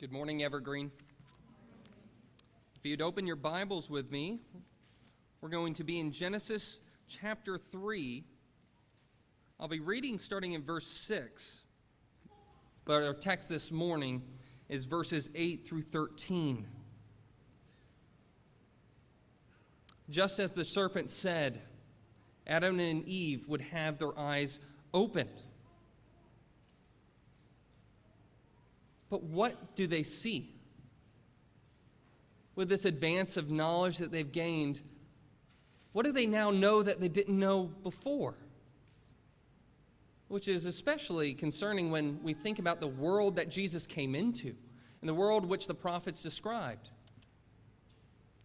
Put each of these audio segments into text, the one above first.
Good morning, Evergreen. If you'd open your Bibles with me, we're going to be in Genesis chapter 3. I'll be reading starting in verse 6, but our text this morning is verses 8 through 13. Just as the serpent said, Adam and Eve would have their eyes opened But what do they see? With this advance of knowledge that they've gained, what do they now know that they didn't know before? Which is especially concerning when we think about the world that Jesus came into and the world which the prophets described.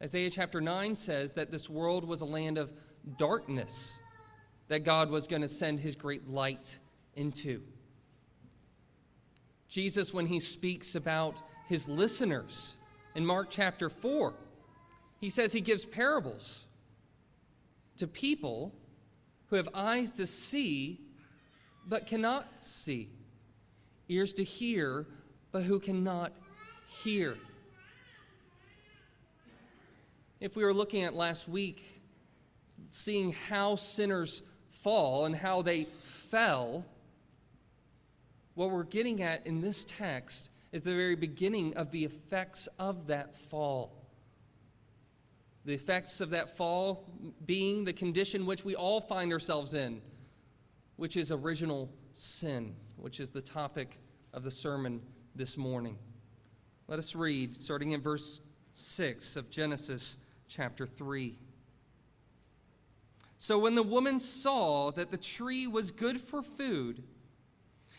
Isaiah chapter 9 says that this world was a land of darkness that God was going to send his great light into. Jesus, when he speaks about his listeners in Mark chapter 4, he says he gives parables to people who have eyes to see but cannot see, ears to hear but who cannot hear. If we were looking at last week, seeing how sinners fall and how they fell, what we're getting at in this text is the very beginning of the effects of that fall. The effects of that fall being the condition which we all find ourselves in, which is original sin, which is the topic of the sermon this morning. Let us read, starting in verse 6 of Genesis chapter 3. So when the woman saw that the tree was good for food,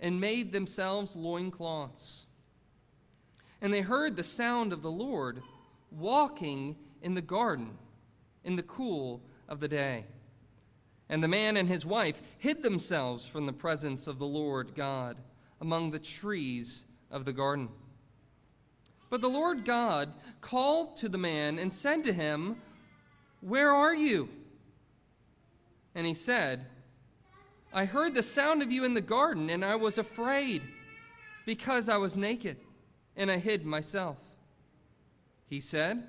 and made themselves loincloths. And they heard the sound of the Lord walking in the garden in the cool of the day. And the man and his wife hid themselves from the presence of the Lord God among the trees of the garden. But the Lord God called to the man and said to him, Where are you? And he said, I heard the sound of you in the garden, and I was afraid because I was naked, and I hid myself. He said,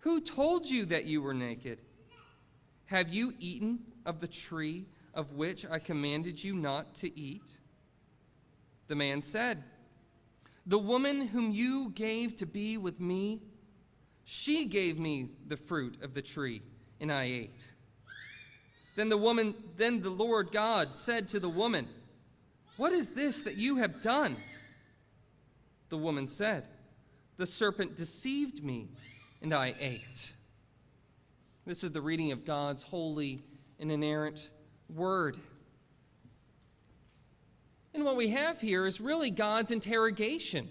Who told you that you were naked? Have you eaten of the tree of which I commanded you not to eat? The man said, The woman whom you gave to be with me, she gave me the fruit of the tree, and I ate. Then the woman, then the Lord God said to the woman, What is this that you have done? The woman said, The serpent deceived me, and I ate. This is the reading of God's holy and inerrant word. And what we have here is really God's interrogation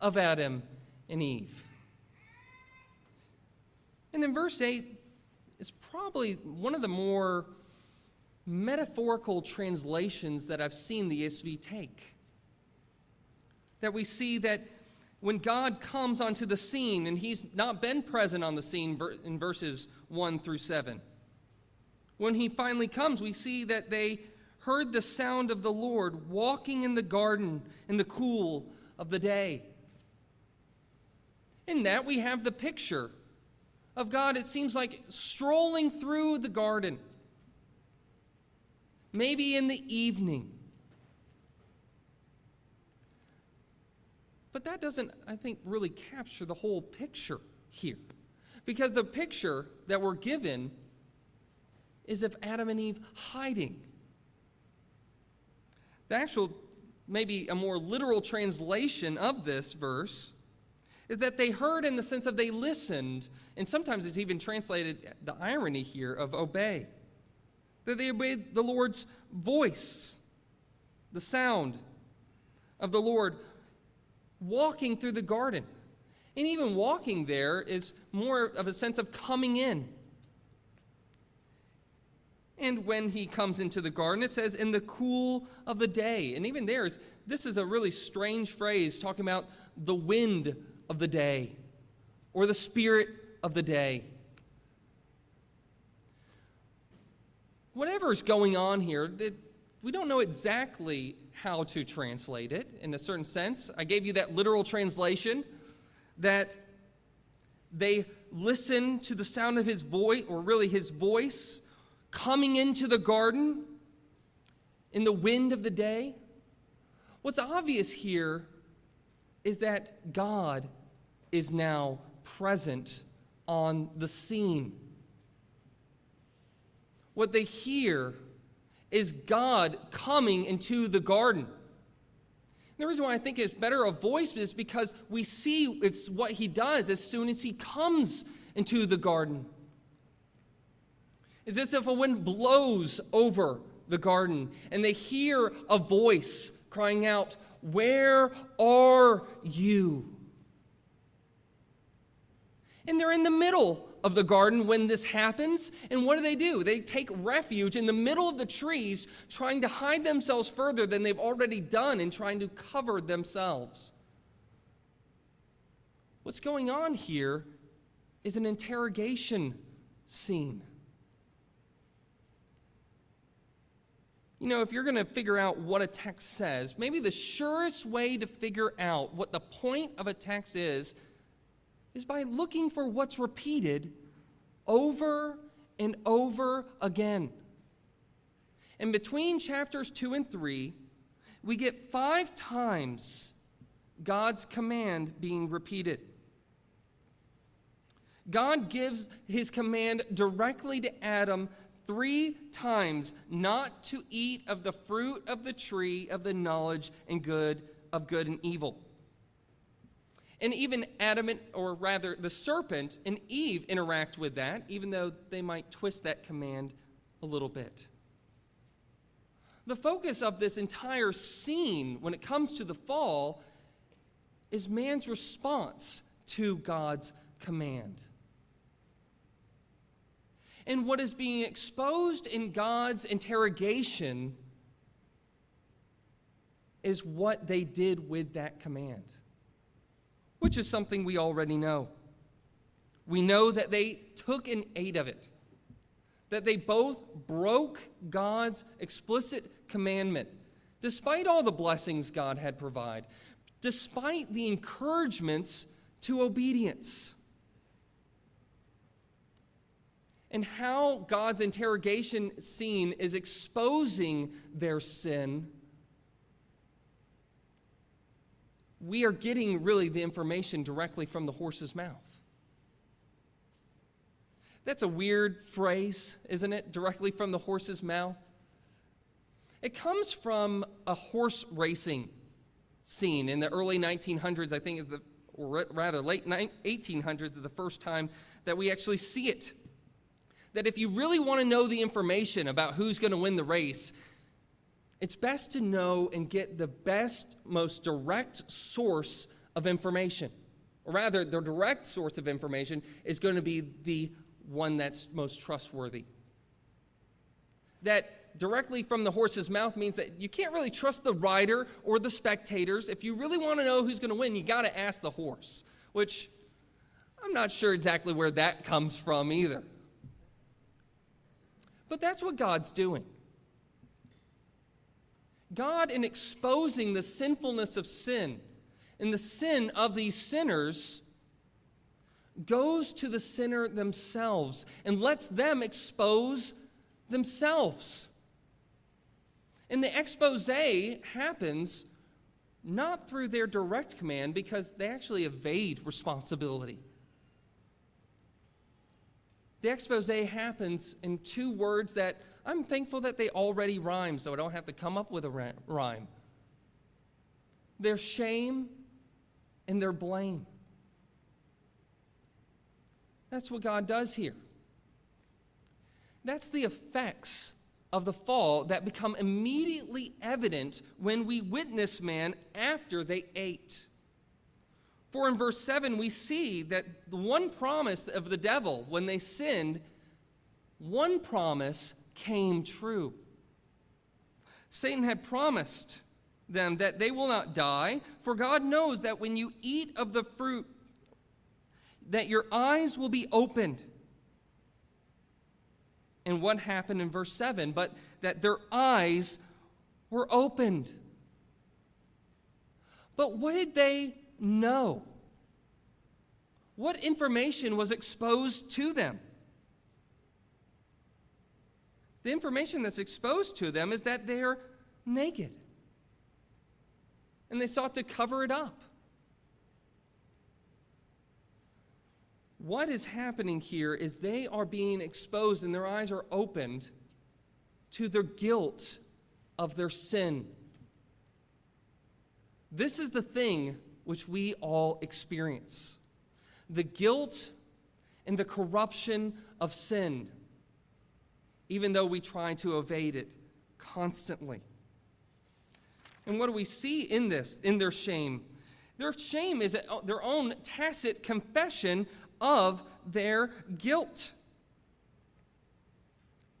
of Adam and Eve. And in verse 8, is probably one of the more metaphorical translations that I've seen the ESV take. That we see that when God comes onto the scene, and he's not been present on the scene in verses 1 through 7, when he finally comes, we see that they heard the sound of the Lord walking in the garden in the cool of the day. In that, we have the picture of God, it seems like strolling through the garden, maybe in the evening. But that doesn't, I think, really capture the whole picture here. Because the picture that we're given is of Adam and Eve hiding. The actual, maybe a more literal translation of this verse is that they heard in the sense of they listened, and sometimes it's even translated the irony here of obey. That they obeyed the Lord's voice, the sound of the Lord walking through the garden. And even walking there is more of a sense of coming in. And when he comes into the garden, it says, in the cool of the day. And even there's, this is a really strange phrase talking about the wind of the day or the spirit of the day. Whatever is going on here, we don't know exactly how to translate it in a certain sense. I gave you that literal translation that they listen to the sound of his voice, or really his voice, coming into the garden in the wind of the day. What's obvious here is that God is now present on the scene. What they hear is God coming into the garden. The reason why I think it's better a voice is because we see it's what he does as soon as he comes into the garden. It's as if a wind blows over the garden and they hear a voice crying out, Where are you? And they're in the middle of the garden when this happens. And what do they do? They take refuge in the middle of the trees, trying to hide themselves further than they've already done in trying to cover themselves. What's going on here is an interrogation scene. You know, if you're going to figure out what a text says, maybe the surest way to figure out what the point of a text is is by looking for what's repeated over and over again. And between chapters 2 and 3, we get five times God's command being repeated. God gives his command directly to Adam three times not to eat of the fruit of the tree of the knowledge and good of good and evil. And even Adam, or rather the serpent and Eve interact with that, even though they might twist that command a little bit. The focus of this entire scene when it comes to the fall is man's response to God's command. And what is being exposed in God's interrogation is what they did with that command which is something we already know. We know that they took and ate of it, that they both broke God's explicit commandment, despite all the blessings God had provided, despite the encouragements to obedience. And how God's interrogation scene is exposing their sin we are getting really the information directly from the horse's mouth. That's a weird phrase, isn't it? Directly from the horse's mouth. It comes from a horse racing scene in the early 1900s, I think, is the, or rather late 1800s, is the first time that we actually see it. That if you really want to know the information about who's going to win the race, it's best to know and get the best, most direct source of information. Or rather, the direct source of information is going to be the one that's most trustworthy. That directly from the horse's mouth means that you can't really trust the rider or the spectators. If you really want to know who's going to win, you got to ask the horse, which I'm not sure exactly where that comes from either. But that's what God's doing. God, in exposing the sinfulness of sin and the sin of these sinners, goes to the sinner themselves and lets them expose themselves. And the expose happens not through their direct command because they actually evade responsibility. The expose happens in two words that I'm thankful that they already rhyme so I don't have to come up with a rhyme. Their shame and their blame. That's what God does here. That's the effects of the fall that become immediately evident when we witness man after they ate. For in verse 7, we see that the one promise of the devil when they sinned, one promise came true. Satan had promised them that they will not die, for God knows that when you eat of the fruit, that your eyes will be opened. And what happened in verse 7? But that their eyes were opened. But what did they know? What information was exposed to them? The information that's exposed to them is that they're naked. And they sought to cover it up. What is happening here is they are being exposed and their eyes are opened to their guilt of their sin. This is the thing which we all experience the guilt and the corruption of sin, even though we try to evade it constantly. And what do we see in this, in their shame? Their shame is their own tacit confession of their guilt.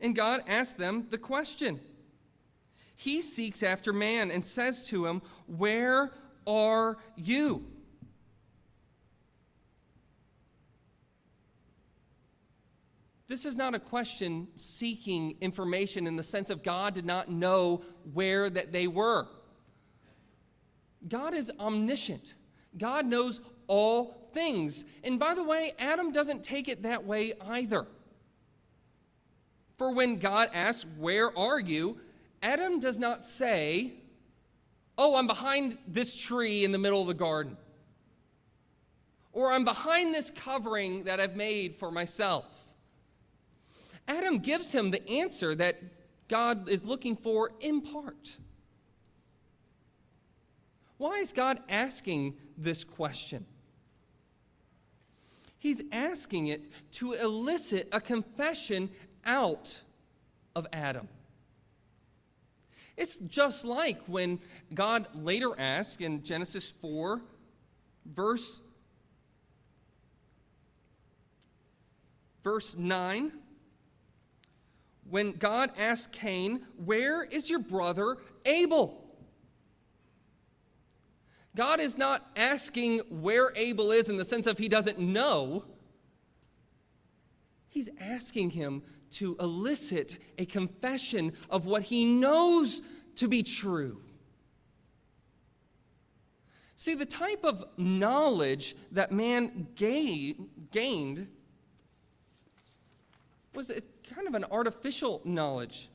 And God asks them the question he seeks after man and says to him, Where are you? This is not a question seeking information in the sense of God did not know where that they were. God is omniscient. God knows all things. And by the way, Adam doesn't take it that way either. For when God asks, Where are you? Adam does not say, Oh, I'm behind this tree in the middle of the garden. Or I'm behind this covering that I've made for myself. Adam gives him the answer that God is looking for in part. Why is God asking this question? He's asking it to elicit a confession out of Adam. It's just like when God later asked in Genesis 4, verse, verse 9, when God asked Cain, Where is your brother Abel? God is not asking where Abel is in the sense of he doesn't know. He's asking him to elicit a confession of what he knows to be true. See, the type of knowledge that man gained was kind of an artificial knowledge.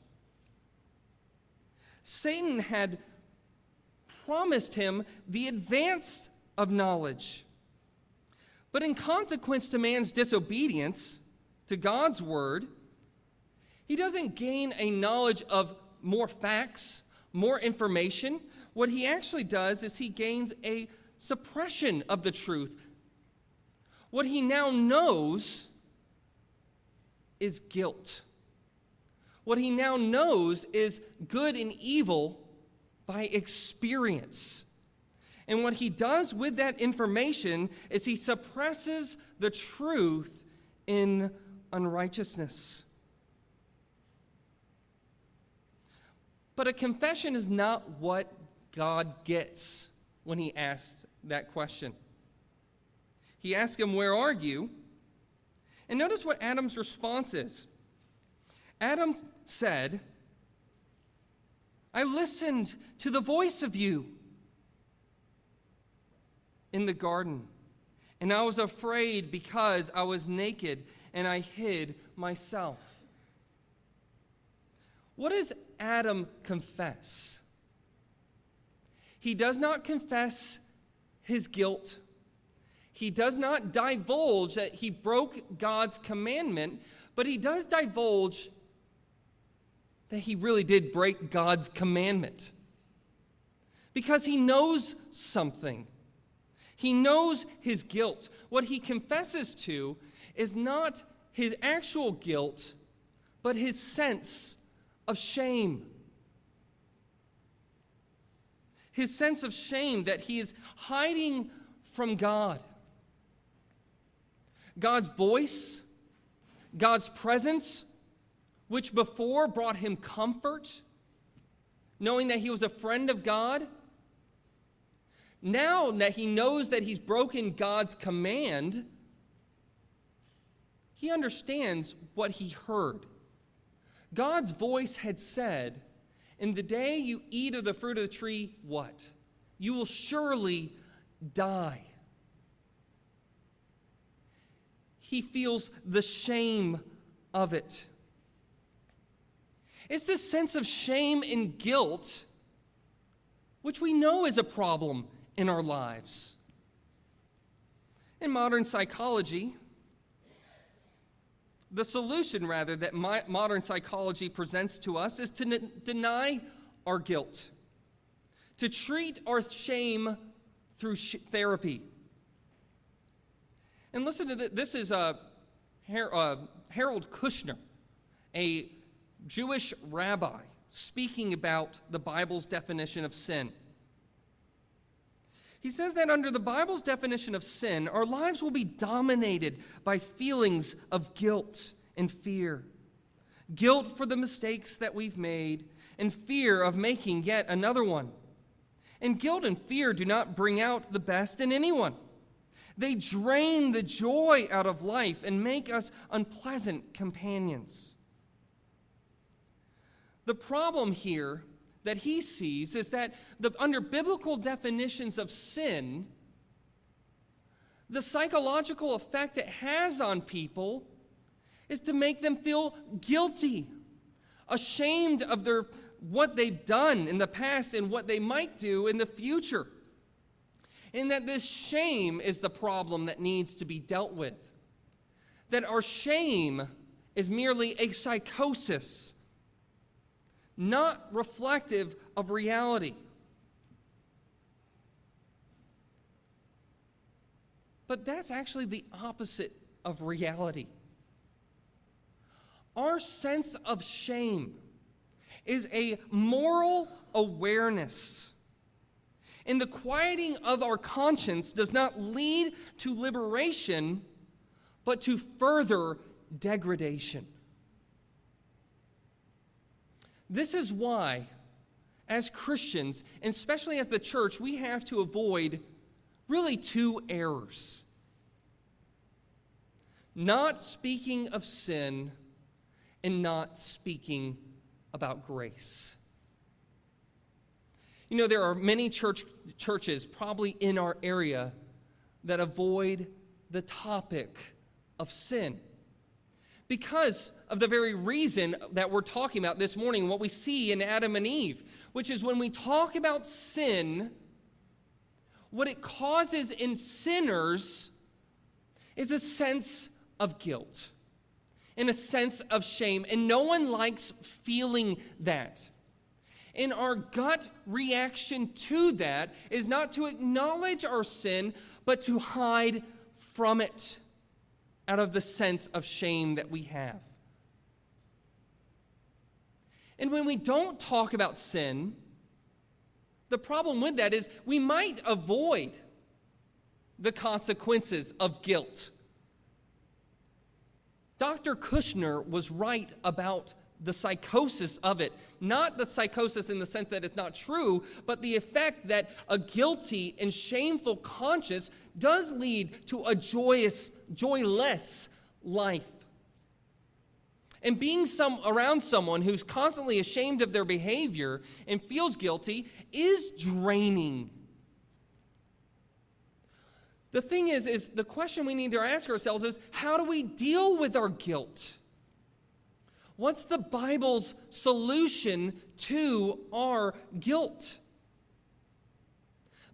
Satan had promised him the advance of knowledge. But in consequence to man's disobedience to God's word, he doesn't gain a knowledge of more facts, more information. What he actually does is he gains a suppression of the truth. What he now knows is guilt. What he now knows is good and evil by experience. And what he does with that information is he suppresses the truth in unrighteousness. But a confession is not what God gets when he asks that question. He asks him, Where are you? And notice what Adam's response is. Adam said, I listened to the voice of you in the garden, and I was afraid because I was naked and I hid myself. What does Adam confess? He does not confess his guilt. He does not divulge that he broke God's commandment, but he does divulge that he really did break God's commandment. Because he knows something. He knows his guilt. What he confesses to is not his actual guilt, but his sense of shame. His sense of shame that he is hiding from God. God's voice, God's presence, which before brought him comfort, knowing that he was a friend of God. Now that he knows that he's broken God's command, he understands what he heard. God's voice had said, In the day you eat of the fruit of the tree, what? You will surely die. He feels the shame of it. It's this sense of shame and guilt, which we know is a problem in our lives. In modern psychology, the solution, rather, that modern psychology presents to us is to n- deny our guilt, to treat our shame through sh- therapy. And listen to this. This is uh, Her- uh, Harold Kushner, a Jewish rabbi, speaking about the Bible's definition of sin. He says that under the Bible's definition of sin, our lives will be dominated by feelings of guilt and fear. Guilt for the mistakes that we've made, and fear of making yet another one. And guilt and fear do not bring out the best in anyone. They drain the joy out of life and make us unpleasant companions. The problem here that he sees is that the, under biblical definitions of sin, the psychological effect it has on people is to make them feel guilty, ashamed of their what they've done in the past and what they might do in the future. And that this shame is the problem that needs to be dealt with. That our shame is merely a psychosis not reflective of reality. But that's actually the opposite of reality. Our sense of shame is a moral awareness. And the quieting of our conscience does not lead to liberation, but to further degradation. This is why, as Christians, and especially as the church, we have to avoid really two errors not speaking of sin and not speaking about grace. You know, there are many church, churches, probably in our area, that avoid the topic of sin because of the very reason that we're talking about this morning, what we see in Adam and Eve, which is when we talk about sin, what it causes in sinners is a sense of guilt, and a sense of shame. And no one likes feeling that. And our gut reaction to that is not to acknowledge our sin, but to hide from it out of the sense of shame that we have. And when we don't talk about sin, the problem with that is we might avoid the consequences of guilt. Dr. Kushner was right about the psychosis of it. Not the psychosis in the sense that it's not true, but the effect that a guilty and shameful conscience does lead to a joyous, joyless life. And being some, around someone who's constantly ashamed of their behavior and feels guilty is draining. The thing is, is the question we need to ask ourselves is how do we deal with our guilt? What's the Bible's solution to our guilt?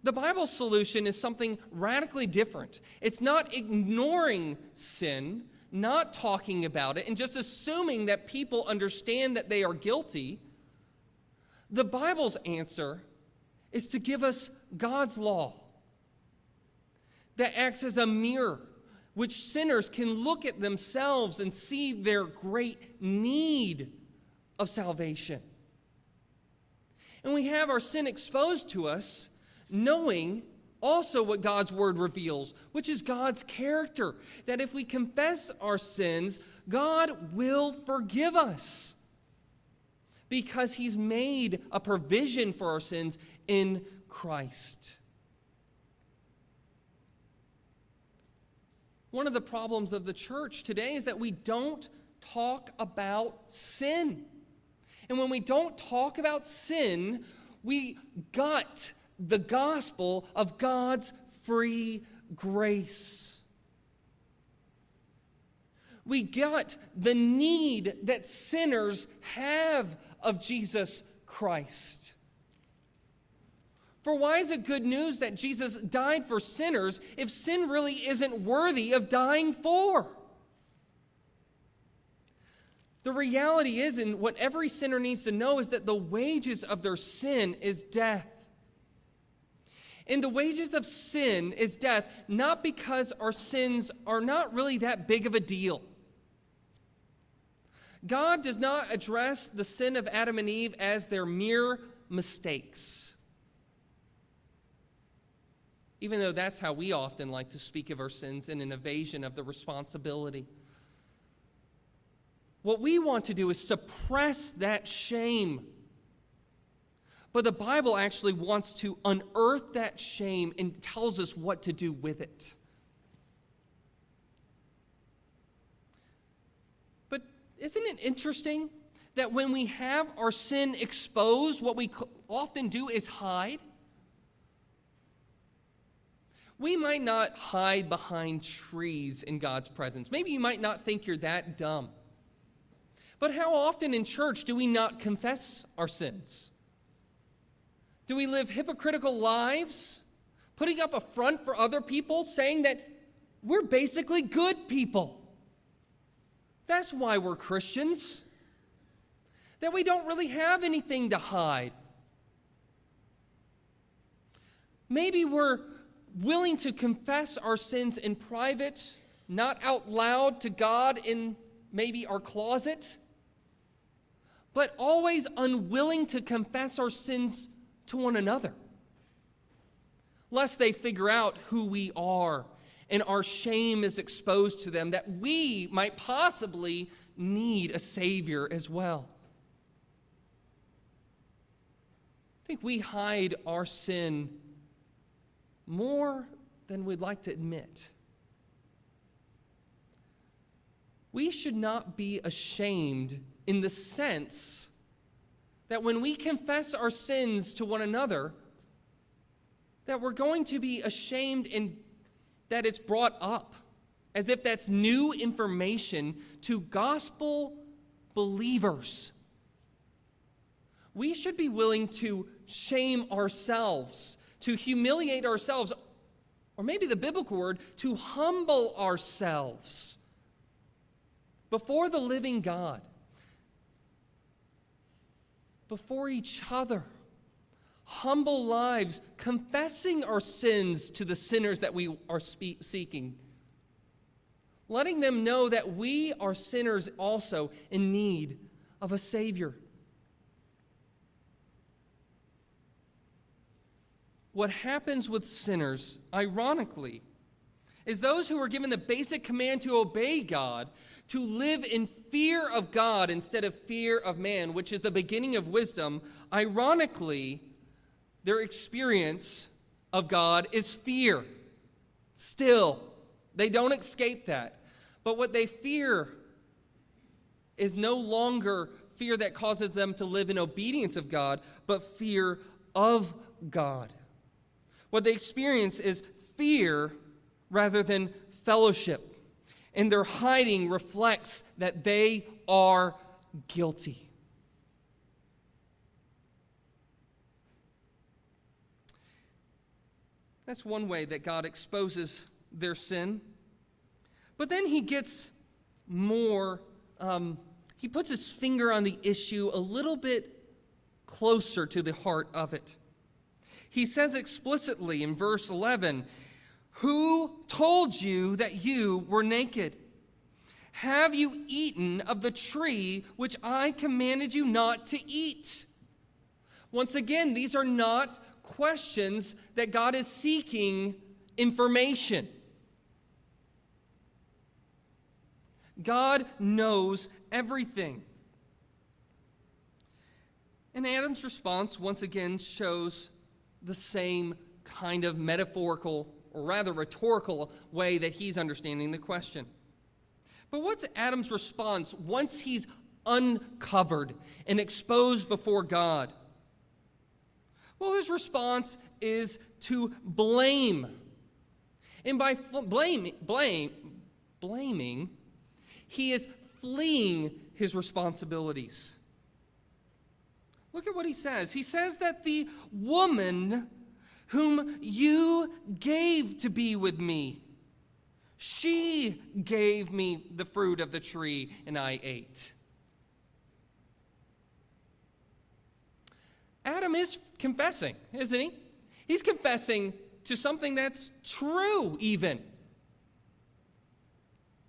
The Bible's solution is something radically different. It's not ignoring sin, not talking about it, and just assuming that people understand that they are guilty. The Bible's answer is to give us God's law that acts as a mirror which sinners can look at themselves and see their great need of salvation. And we have our sin exposed to us, knowing also what God's word reveals, which is God's character. That if we confess our sins, God will forgive us because he's made a provision for our sins in Christ. One of the problems of the church today is that we don't talk about sin. And when we don't talk about sin, we gut the gospel of God's free grace. We got the need that sinners have of Jesus Christ. For why is it good news that Jesus died for sinners if sin really isn't worthy of dying for? The reality is, and what every sinner needs to know, is that the wages of their sin is death. And the wages of sin is death, not because our sins are not really that big of a deal. God does not address the sin of Adam and Eve as their mere mistakes. Even though that's how we often like to speak of our sins in an evasion of the responsibility. What we want to do is suppress that shame but the Bible actually wants to unearth that shame and tells us what to do with it. But isn't it interesting that when we have our sin exposed, what we often do is hide? We might not hide behind trees in God's presence. Maybe you might not think you're that dumb. But how often in church do we not confess our sins? Do we live hypocritical lives, putting up a front for other people, saying that we're basically good people? That's why we're Christians. That we don't really have anything to hide. Maybe we're willing to confess our sins in private, not out loud to God in maybe our closet, but always unwilling to confess our sins to one another, lest they figure out who we are and our shame is exposed to them, that we might possibly need a Savior as well. I think we hide our sin more than we'd like to admit. We should not be ashamed in the sense that when we confess our sins to one another, that we're going to be ashamed and that it's brought up as if that's new information to gospel believers. We should be willing to shame ourselves, to humiliate ourselves, or maybe the biblical word, to humble ourselves before the living God before each other. Humble lives, confessing our sins to the sinners that we are spe- seeking. Letting them know that we are sinners also in need of a Savior. What happens with sinners, ironically, is those who are given the basic command to obey God to live in fear of God instead of fear of man, which is the beginning of wisdom, ironically, their experience of God is fear. Still, they don't escape that. But what they fear is no longer fear that causes them to live in obedience of God, but fear of God. What they experience is fear rather than fellowship and their hiding reflects that they are guilty. That's one way that God exposes their sin. But then he gets more, um, he puts his finger on the issue a little bit closer to the heart of it. He says explicitly in verse 11, who told you that you were naked? Have you eaten of the tree which I commanded you not to eat? Once again, these are not questions that God is seeking information. God knows everything. And Adam's response once again shows the same kind of metaphorical, or rather rhetorical, way that he's understanding the question. But what's Adam's response once he's uncovered and exposed before God? Well, his response is to blame. And by blame, blame, blaming, he is fleeing his responsibilities. Look at what he says. He says that the woman whom you gave to be with me, she gave me the fruit of the tree and I ate. Adam is confessing, isn't he? He's confessing to something that's true, even.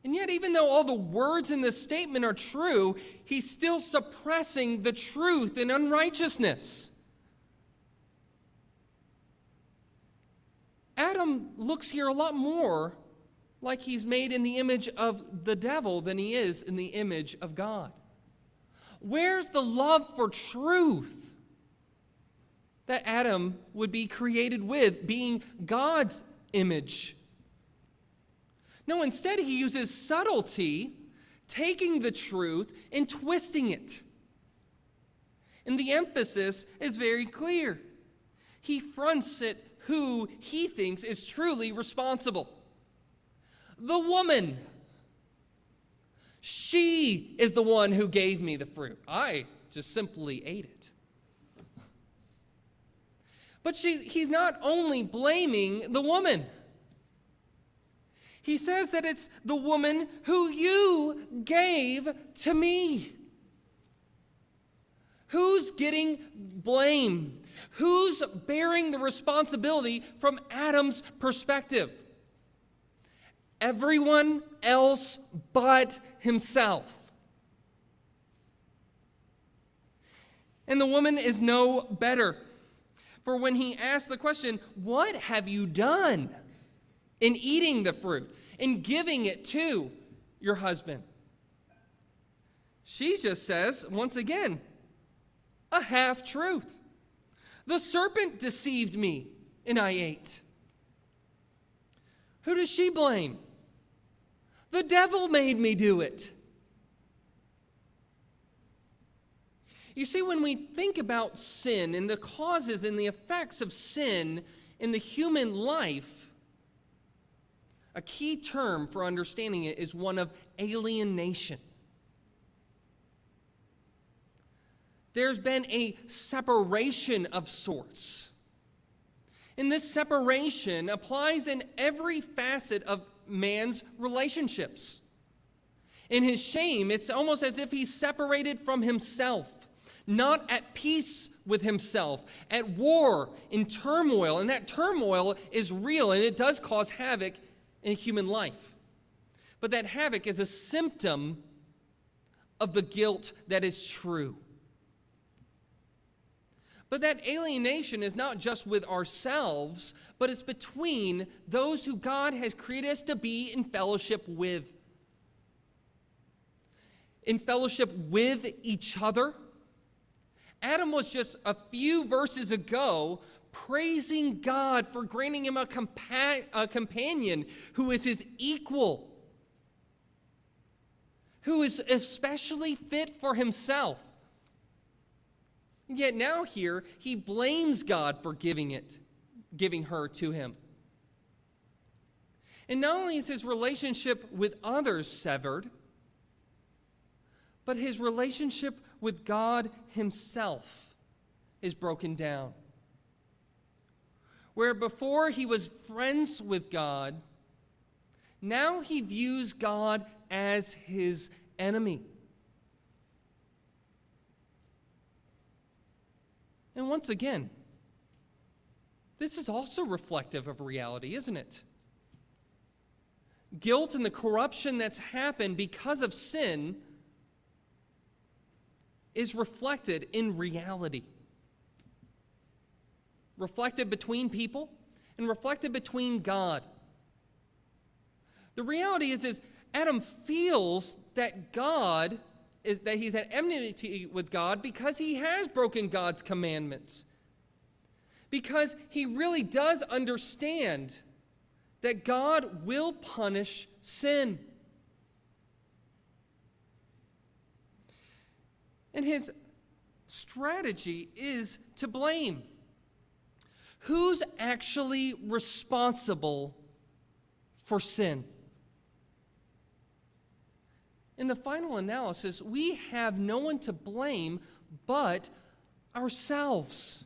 And yet, even though all the words in this statement are true, he's still suppressing the truth in unrighteousness. Adam looks here a lot more like he's made in the image of the devil than he is in the image of God. Where's the love for truth that Adam would be created with, being God's image? No, instead, he uses subtlety, taking the truth and twisting it. And the emphasis is very clear. He fronts it who he thinks is truly responsible the woman. She is the one who gave me the fruit. I just simply ate it. But she, he's not only blaming the woman. He says that it's the woman who you gave to me. Who's getting blame? Who's bearing the responsibility from Adam's perspective? Everyone else but himself. And the woman is no better. For when he asked the question, What have you done? In eating the fruit, in giving it to your husband. She just says, once again, a half truth. The serpent deceived me, and I ate. Who does she blame? The devil made me do it. You see, when we think about sin and the causes and the effects of sin in the human life, a key term for understanding it is one of alienation. There's been a separation of sorts. And this separation applies in every facet of man's relationships. In his shame, it's almost as if he's separated from himself, not at peace with himself, at war, in turmoil. And that turmoil is real and it does cause havoc in human life. But that havoc is a symptom of the guilt that is true. But that alienation is not just with ourselves, but it's between those who God has created us to be in fellowship with. In fellowship with each other. Adam was just a few verses ago praising God for granting him a, compa- a companion who is his equal, who is especially fit for himself. Yet now here he blames God for giving it, giving her to him. And not only is his relationship with others severed, but his relationship with God himself is broken down where before he was friends with God, now he views God as his enemy. And once again, this is also reflective of reality, isn't it? Guilt and the corruption that's happened because of sin is reflected in reality. Reflected between people and reflected between God. The reality is, is Adam feels that God is that he's at enmity with God because he has broken God's commandments. Because he really does understand that God will punish sin. And his strategy is to blame. Who's actually responsible for sin? In the final analysis, we have no one to blame but ourselves.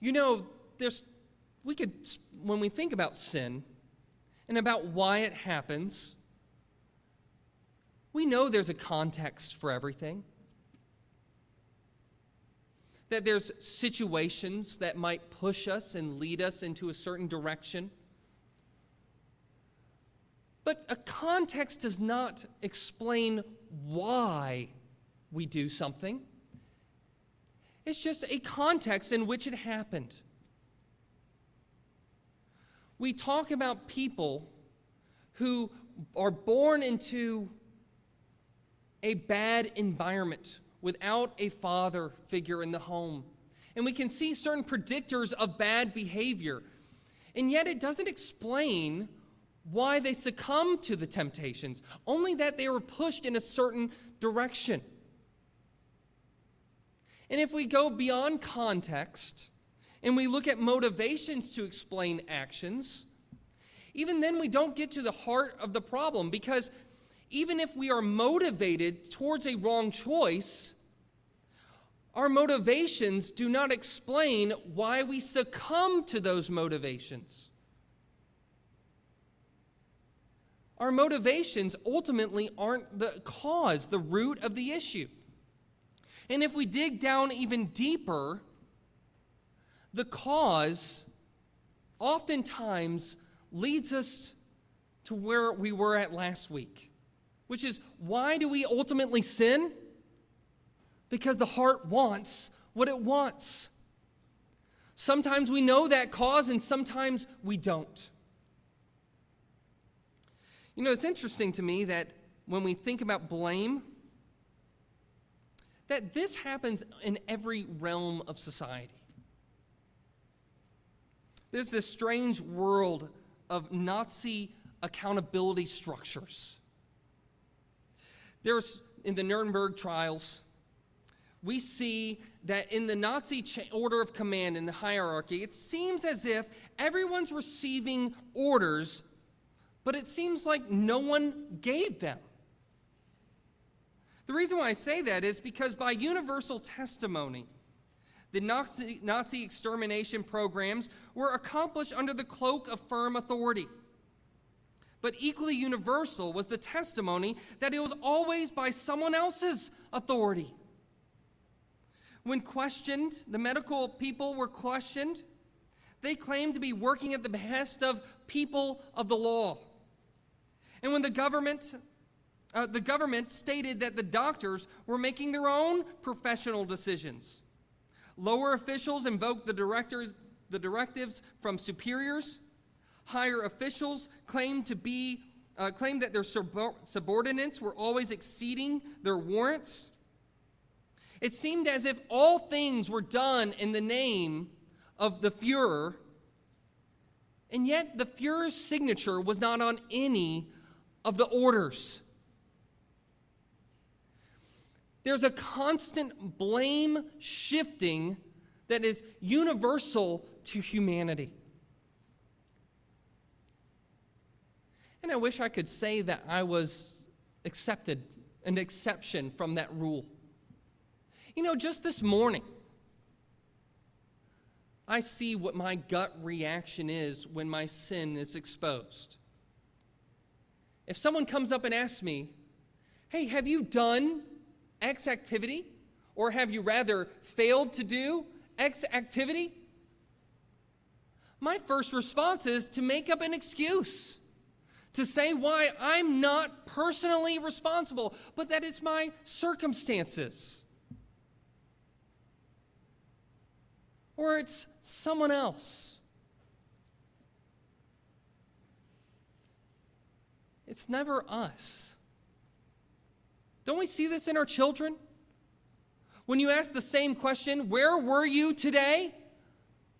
You know, there's we could when we think about sin and about why it happens, we know there's a context for everything. That there's situations that might push us and lead us into a certain direction. But a context does not explain why we do something. It's just a context in which it happened. We talk about people who are born into a bad environment without a father figure in the home. And we can see certain predictors of bad behavior. And yet it doesn't explain why they succumbed to the temptations, only that they were pushed in a certain direction. And if we go beyond context and we look at motivations to explain actions, even then we don't get to the heart of the problem because even if we are motivated towards a wrong choice, our motivations do not explain why we succumb to those motivations. Our motivations ultimately aren't the cause, the root of the issue. And if we dig down even deeper, the cause oftentimes leads us to where we were at last week, which is why do we ultimately sin? Because the heart wants what it wants. Sometimes we know that cause, and sometimes we don't. You know, it's interesting to me that when we think about blame, that this happens in every realm of society. There's this strange world of Nazi accountability structures. There's in the Nuremberg trials, we see that in the Nazi order of command in the hierarchy, it seems as if everyone's receiving orders but it seems like no one gave them. The reason why I say that is because by universal testimony, the Nazi, Nazi extermination programs were accomplished under the cloak of firm authority. But equally universal was the testimony that it was always by someone else's authority. When questioned, the medical people were questioned, they claimed to be working at the behest of people of the law. And when the government uh, the government stated that the doctors were making their own professional decisions. Lower officials invoked the, directors, the directives from superiors. Higher officials claimed to be uh, claimed that their subordinates were always exceeding their warrants. It seemed as if all things were done in the name of the Fuhrer, and yet the Fuhrer's signature was not on any of the orders. There's a constant blame shifting that is universal to humanity. And I wish I could say that I was accepted, an exception from that rule. You know, just this morning, I see what my gut reaction is when my sin is exposed. If someone comes up and asks me, hey, have you done X activity? Or have you rather failed to do X activity? My first response is to make up an excuse, to say why I'm not personally responsible, but that it's my circumstances. or it's someone else. It's never us. Don't we see this in our children? When you ask the same question, where were you today?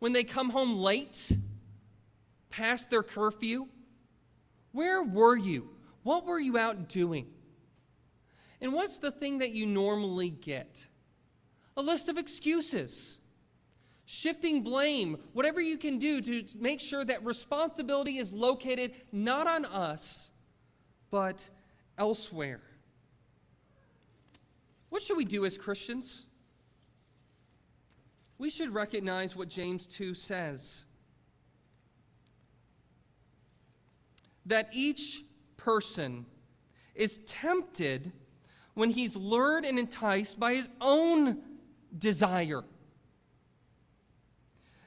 When they come home late, past their curfew, where were you? What were you out doing? And what's the thing that you normally get? A list of excuses, shifting blame, whatever you can do to make sure that responsibility is located not on us, but elsewhere. What should we do as Christians? We should recognize what James 2 says that each person is tempted when he's lured and enticed by his own desire.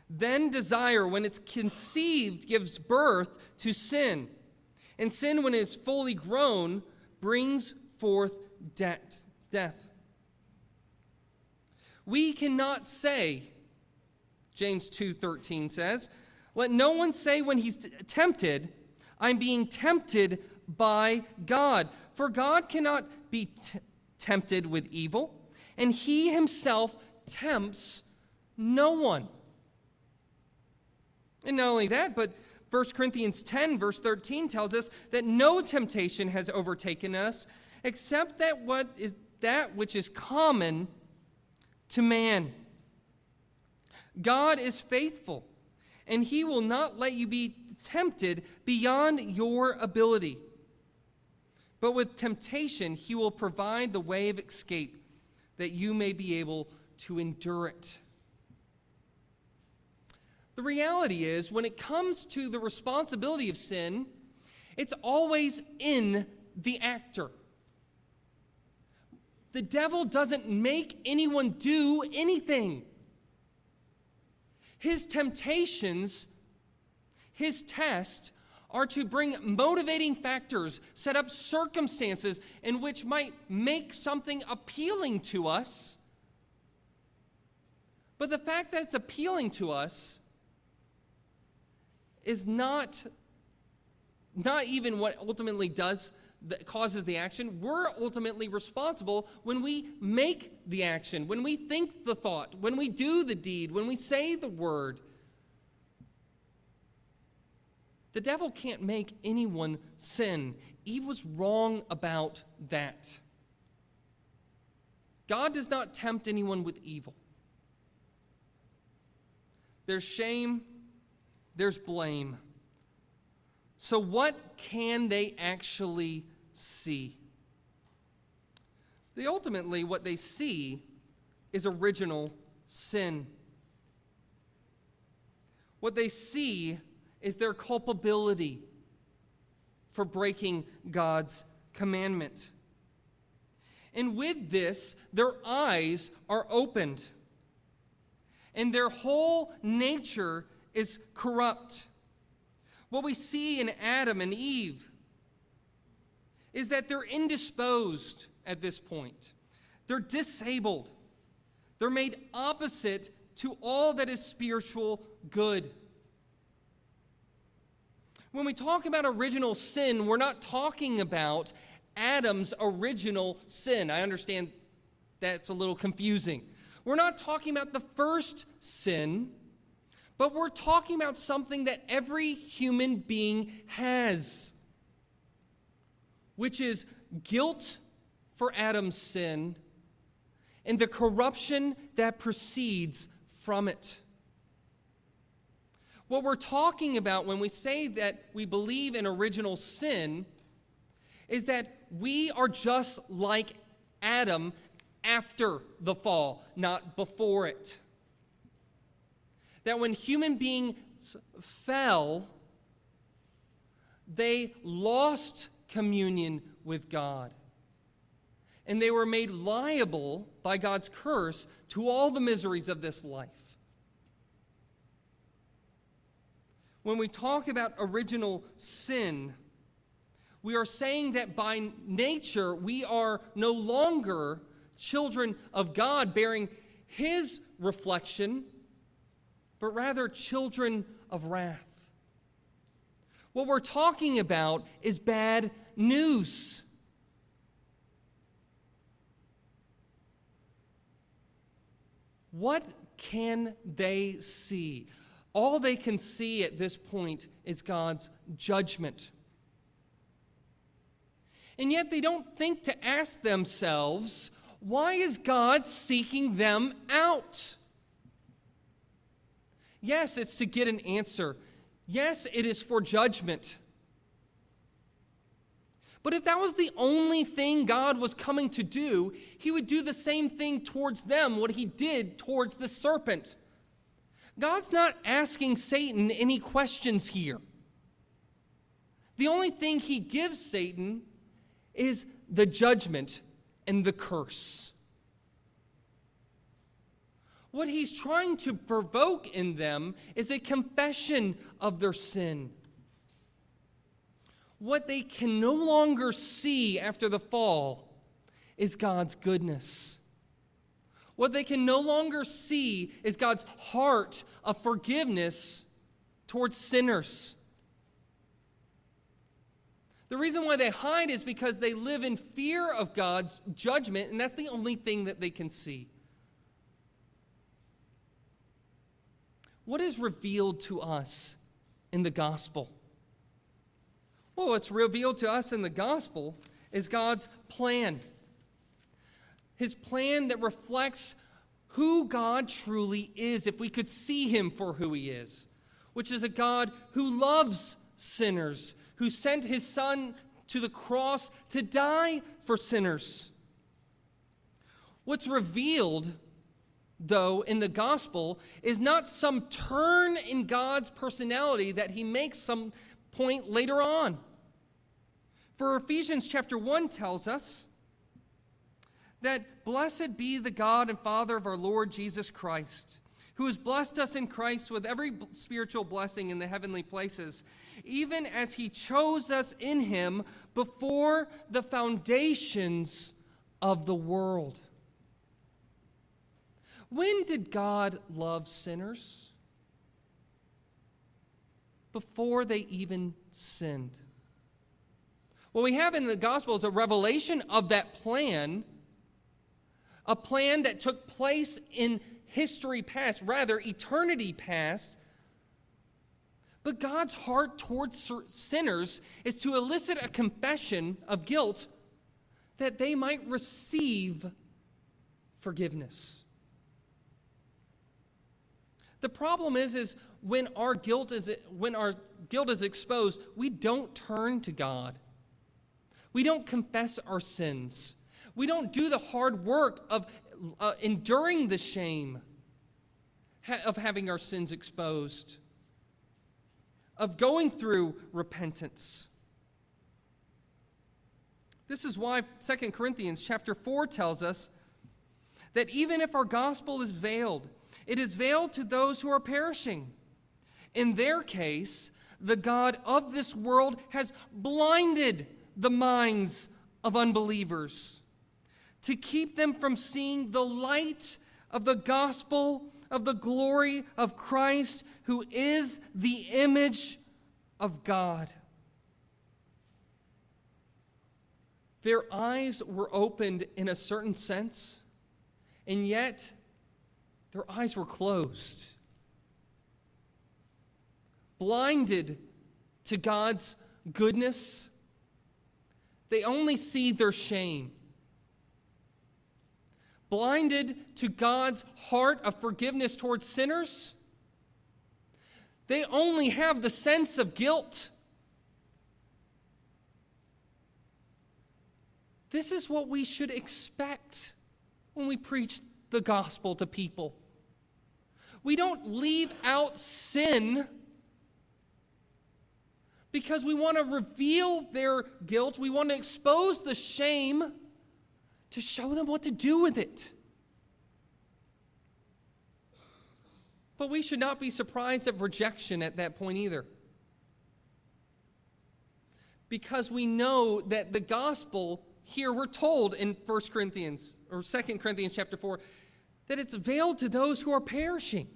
Then desire, when it's conceived, gives birth to sin. And sin, when it is fully grown, brings forth death. death. We cannot say, James 2:13 says, let no one say when he's tempted, I'm being tempted by God. For God cannot be t- tempted with evil, and he himself tempts no one. And not only that, but 1 Corinthians 10, verse 13 tells us that no temptation has overtaken us except that what is that which is common to man. God is faithful, and he will not let you be tempted beyond your ability. But with temptation, he will provide the way of escape that you may be able to endure it. The reality is, when it comes to the responsibility of sin, it's always in the actor. The devil doesn't make anyone do anything. His temptations, his test, are to bring motivating factors, set up circumstances in which might make something appealing to us. But the fact that it's appealing to us is not, not even what ultimately does that causes the action. We're ultimately responsible when we make the action, when we think the thought, when we do the deed, when we say the word. The devil can't make anyone sin. Eve was wrong about that. God does not tempt anyone with evil. There's shame, there's blame. So, what can they actually see? They ultimately, what they see is original sin. What they see is their culpability for breaking God's commandment. And with this, their eyes are opened, and their whole nature is corrupt. What we see in Adam and Eve is that they're indisposed at this point. They're disabled. They're made opposite to all that is spiritual good. When we talk about original sin, we're not talking about Adam's original sin. I understand that's a little confusing. We're not talking about the first sin, but we're talking about something that every human being has which is guilt for Adam's sin and the corruption that proceeds from it. What we're talking about when we say that we believe in original sin is that we are just like Adam after the fall, not before it. That when human beings fell, they lost communion with God. And they were made liable by God's curse to all the miseries of this life. When we talk about original sin, we are saying that by nature we are no longer children of God bearing His reflection, but rather children of wrath. What we're talking about is bad news. What can they see? All they can see at this point is God's judgment. And yet they don't think to ask themselves, why is God seeking them out? Yes, it's to get an answer. Yes, it is for judgment. But if that was the only thing God was coming to do, he would do the same thing towards them, what he did towards the serpent. God's not asking Satan any questions here. The only thing he gives Satan is the judgment and the curse. What he's trying to provoke in them is a confession of their sin. What they can no longer see after the fall is God's goodness. What they can no longer see is God's heart of forgiveness towards sinners. The reason why they hide is because they live in fear of God's judgment, and that's the only thing that they can see. What is revealed to us in the gospel? Well, what's revealed to us in the gospel is God's plan. His plan that reflects who God truly is, if we could see him for who he is, which is a God who loves sinners, who sent his son to the cross to die for sinners. What's revealed though, in the gospel is not some turn in God's personality that he makes some point later on. For Ephesians chapter 1 tells us that blessed be the God and Father of our Lord Jesus Christ, who has blessed us in Christ with every spiritual blessing in the heavenly places, even as he chose us in him before the foundations of the world when did God love sinners? Before they even sinned. What we have in the gospel is a revelation of that plan, a plan that took place in history past, rather, eternity past. But God's heart towards sinners is to elicit a confession of guilt that they might receive forgiveness. The problem is, is when our guilt is when our guilt is exposed, we don't turn to God. We don't confess our sins. We don't do the hard work of uh, enduring the shame of having our sins exposed, of going through repentance. This is why 2 Corinthians chapter 4 tells us that even if our gospel is veiled, it is veiled to those who are perishing. In their case, the God of this world has blinded the minds of unbelievers to keep them from seeing the light of the gospel of the glory of Christ, who is the image of God. Their eyes were opened in a certain sense, and yet their eyes were closed, blinded to God's goodness. They only see their shame. Blinded to God's heart of forgiveness towards sinners, they only have the sense of guilt. This is what we should expect when we preach the gospel to people. We don't leave out sin because we want to reveal their guilt. We want to expose the shame to show them what to do with it. But we should not be surprised at rejection at that point either. Because we know that the gospel here we're told in 1 Corinthians or 2 Corinthians chapter 4 that it's veiled to those who are perishing.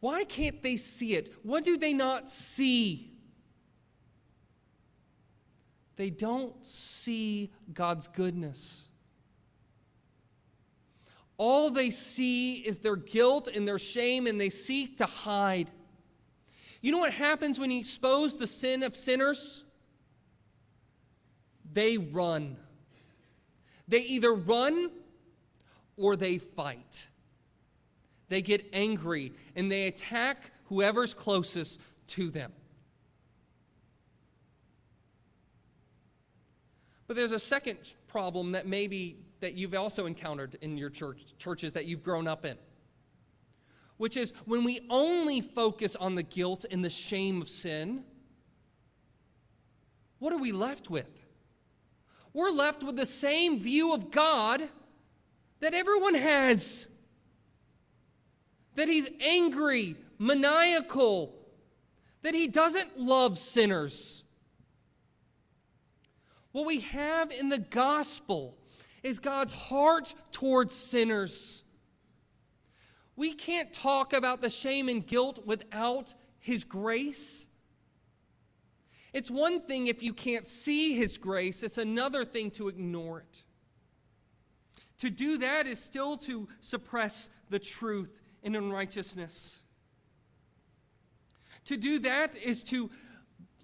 Why can't they see it? What do they not see? They don't see God's goodness. All they see is their guilt and their shame, and they seek to hide. You know what happens when you expose the sin of sinners? They run. They either run or they fight. They get angry and they attack whoever's closest to them. But there's a second problem that maybe that you've also encountered in your church, churches that you've grown up in. Which is when we only focus on the guilt and the shame of sin, what are we left with? We're left with the same view of God that everyone has that he's angry, maniacal, that he doesn't love sinners. What we have in the gospel is God's heart towards sinners. We can't talk about the shame and guilt without his grace. It's one thing if you can't see his grace, it's another thing to ignore it. To do that is still to suppress the truth in unrighteousness. To do that is to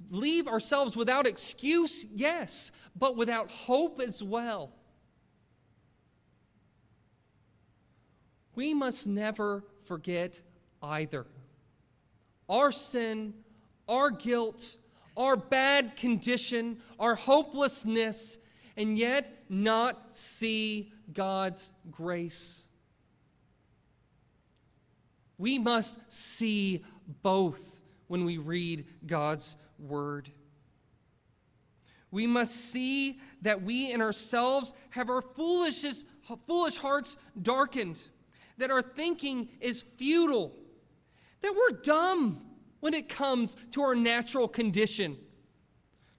leave ourselves without excuse, yes, but without hope as well. We must never forget either. Our sin, our guilt, our bad condition, our hopelessness, and yet not see God's grace. We must see both when we read God's word. We must see that we in ourselves have our foolishest, foolish hearts darkened, that our thinking is futile, that we're dumb when it comes to our natural condition.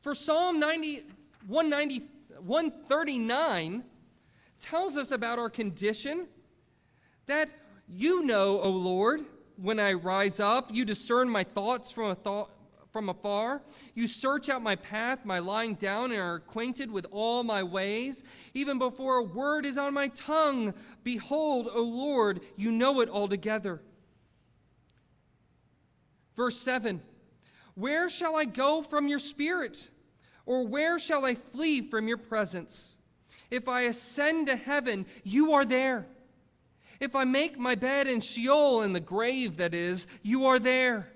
For Psalm 90, 190, 139 tells us about our condition that you know, O Lord, when I rise up, you discern my thoughts from, a thought, from afar. You search out my path, my lying down, and are acquainted with all my ways. Even before a word is on my tongue, behold, O Lord, you know it altogether. Verse 7 Where shall I go from your spirit? Or where shall I flee from your presence? If I ascend to heaven, you are there. If I make my bed in Sheol, in the grave that is, you are there.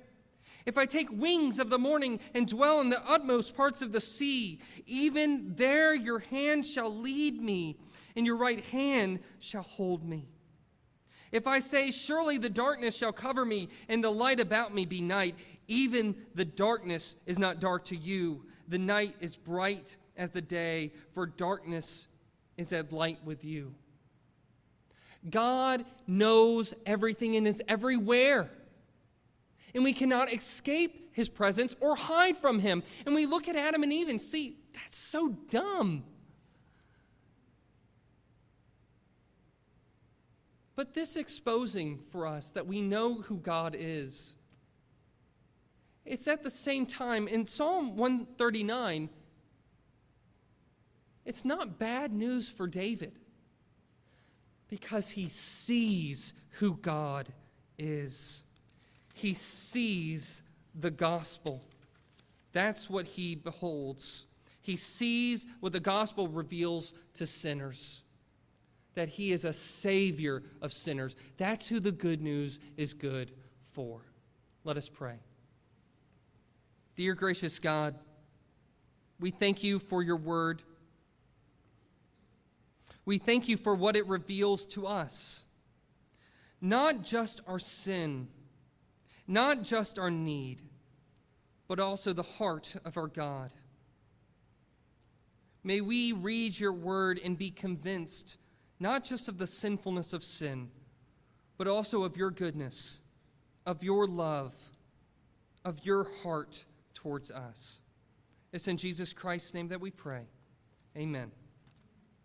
If I take wings of the morning and dwell in the utmost parts of the sea, even there your hand shall lead me, and your right hand shall hold me. If I say, Surely the darkness shall cover me, and the light about me be night, even the darkness is not dark to you. The night is bright as the day, for darkness is at light with you. God knows everything and is everywhere. And we cannot escape his presence or hide from him. And we look at Adam and Eve and see, that's so dumb. But this exposing for us that we know who God is, it's at the same time in Psalm 139, it's not bad news for David because he sees who God is. He sees the gospel. That's what he beholds. He sees what the gospel reveals to sinners that he is a savior of sinners. That's who the good news is good for. Let us pray. Dear gracious God, we thank you for your word. We thank you for what it reveals to us. Not just our sin, not just our need, but also the heart of our God. May we read your word and be convinced not just of the sinfulness of sin, but also of your goodness, of your love, of your heart towards us. It's in Jesus Christ's name that we pray. Amen.